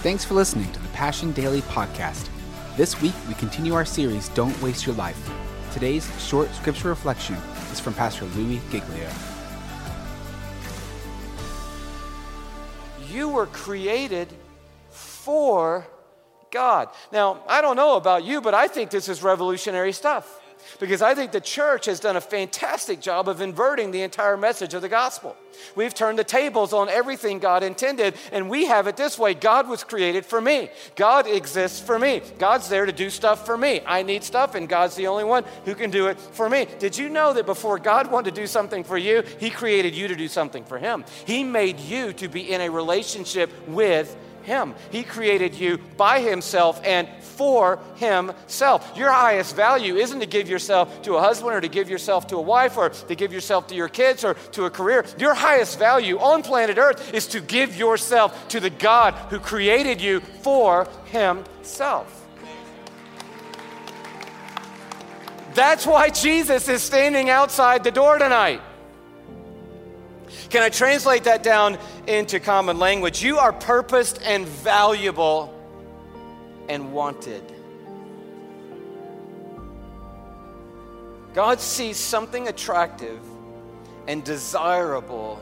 Thanks for listening to the Passion Daily podcast. This week, we continue our series, Don't Waste Your Life. Today's short scripture reflection is from Pastor Louis Giglio. You were created for God. Now, I don't know about you, but I think this is revolutionary stuff because I think the church has done a fantastic job of inverting the entire message of the gospel. We've turned the tables on everything God intended, and we have it this way God was created for me. God exists for me. God's there to do stuff for me. I need stuff, and God's the only one who can do it for me. Did you know that before God wanted to do something for you, He created you to do something for Him? He made you to be in a relationship with him. He created you by Himself and for Himself. Your highest value isn't to give yourself to a husband or to give yourself to a wife or to give yourself to your kids or to a career. Your highest value on planet Earth is to give yourself to the God who created you for Himself. That's why Jesus is standing outside the door tonight. Can I translate that down into common language? You are purposed and valuable and wanted. God sees something attractive and desirable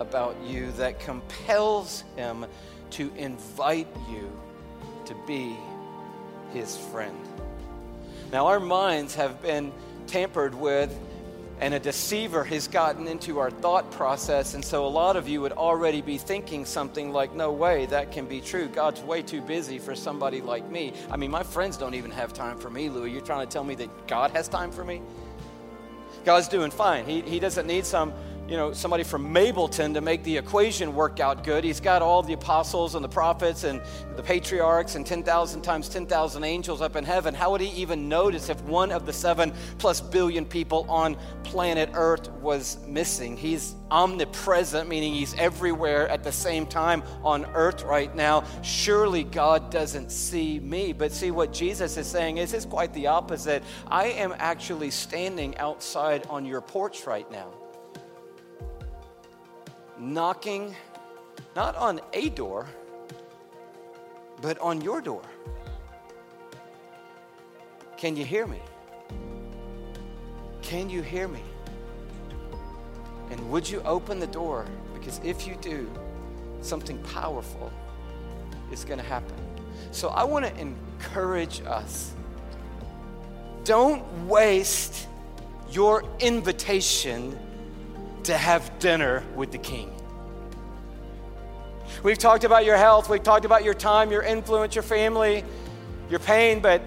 about you that compels him to invite you to be his friend. Now, our minds have been tampered with and a deceiver has gotten into our thought process. And so a lot of you would already be thinking something like, no way, that can be true. God's way too busy for somebody like me. I mean, my friends don't even have time for me, Louis. You're trying to tell me that God has time for me? God's doing fine. He, he doesn't need some you know, somebody from Mableton to make the equation work out good. He's got all the apostles and the prophets and the patriarchs and 10,000 times 10,000 angels up in heaven. How would he even notice if one of the seven plus billion people on planet Earth was missing? He's omnipresent, meaning he's everywhere at the same time on earth right now. Surely God doesn't see me. But see, what Jesus is saying is, it's quite the opposite. I am actually standing outside on your porch right now knocking not on a door, but on your door. Can you hear me? Can you hear me? And would you open the door? Because if you do, something powerful is going to happen. So I want to encourage us don't waste your invitation to have dinner with the king. We've talked about your health, we've talked about your time, your influence, your family, your pain, but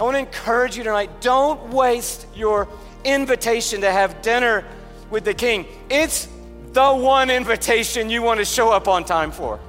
I want to encourage you tonight don't waste your invitation to have dinner with the king. It's the one invitation you want to show up on time for.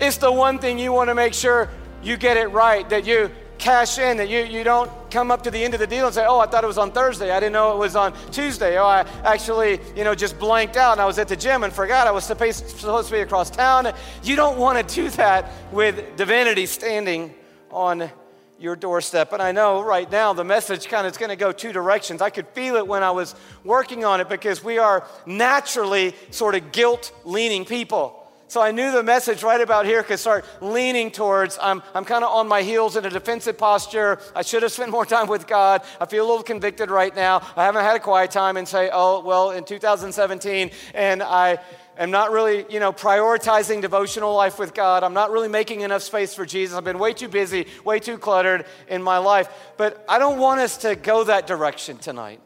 It's the one thing you want to make sure you get it right, that you cash in, that you, you don't come up to the end of the deal and say, oh, I thought it was on Thursday. I didn't know it was on Tuesday. Oh, I actually, you know, just blanked out and I was at the gym and forgot I was supposed, to be across town. You don't want to do that with divinity standing on your doorstep. And I know right now the message kind of is going to go two directions. I could feel it when I was working on it because we are naturally sort of guilt leaning people. So I knew the message right about here could start leaning towards I'm, I'm kind of on my heels in a defensive posture. I should have spent more time with God. I feel a little convicted right now. I haven't had a quiet time and say, oh, well, in 2017, and I am not really, you know, prioritizing devotional life with God. I'm not really making enough space for Jesus. I've been way too busy, way too cluttered in my life. But I don't want us to go that direction tonight.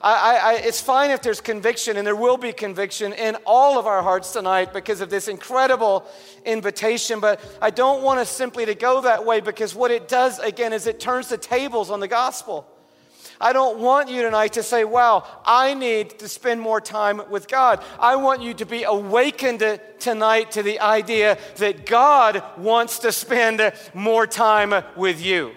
I, I, it's fine if there's conviction, and there will be conviction in all of our hearts tonight because of this incredible invitation. But I don't want us simply to go that way because what it does, again, is it turns the tables on the gospel. I don't want you tonight to say, wow, I need to spend more time with God. I want you to be awakened tonight to the idea that God wants to spend more time with you.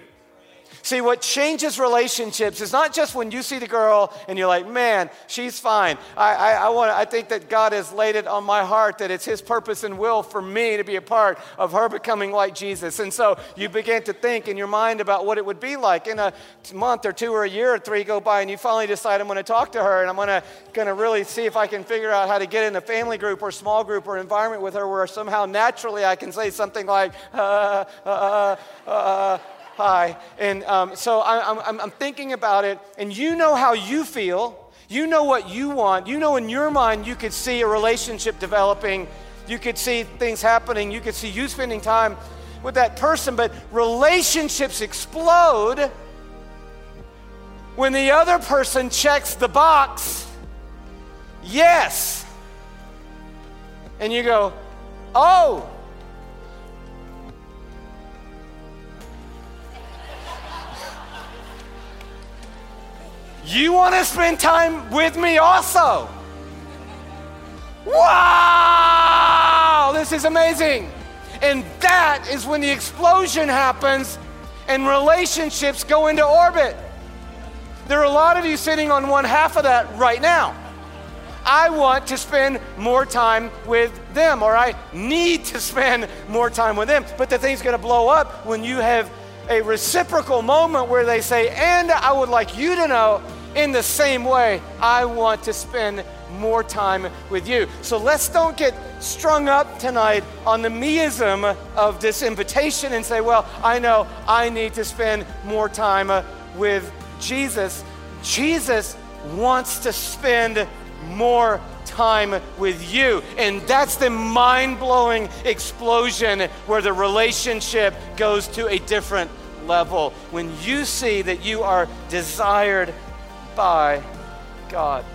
See, what changes relationships is not just when you see the girl and you're like, man, she's fine. I, I, I, want, I think that God has laid it on my heart that it's His purpose and will for me to be a part of her becoming like Jesus. And so you begin to think in your mind about what it would be like. In a month or two or a year or three go by, and you finally decide, I'm going to talk to her and I'm going to, going to really see if I can figure out how to get in a family group or small group or environment with her where somehow naturally I can say something like, uh, uh, uh, uh hi. And um, so I, I'm, I'm thinking about it, and you know how you feel. You know what you want. You know in your mind you could see a relationship developing. You could see things happening. You could see you spending time with that person. But relationships explode when the other person checks the box, yes. And you go, oh, You want to spend time with me also? Wow, this is amazing. And that is when the explosion happens and relationships go into orbit. There are a lot of you sitting on one half of that right now. I want to spend more time with them, or I need to spend more time with them. But the thing's going to blow up when you have a reciprocal moment where they say, and I would like you to know in the same way, I want to spend more time with you. So let's don't get strung up tonight on the meism of this invitation and say, well, I know I need to spend more time uh, with Jesus. Jesus wants to spend more time with you. And that's the mind blowing explosion where the relationship goes to a different level. When you see that you are desired by God.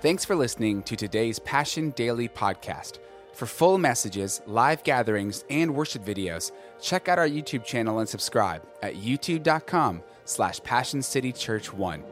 Thanks for listening to today's Passion Daily podcast. For full messages, live gatherings, and worship videos, check out our YouTube channel and subscribe at youtube.com slash passioncitychurch1.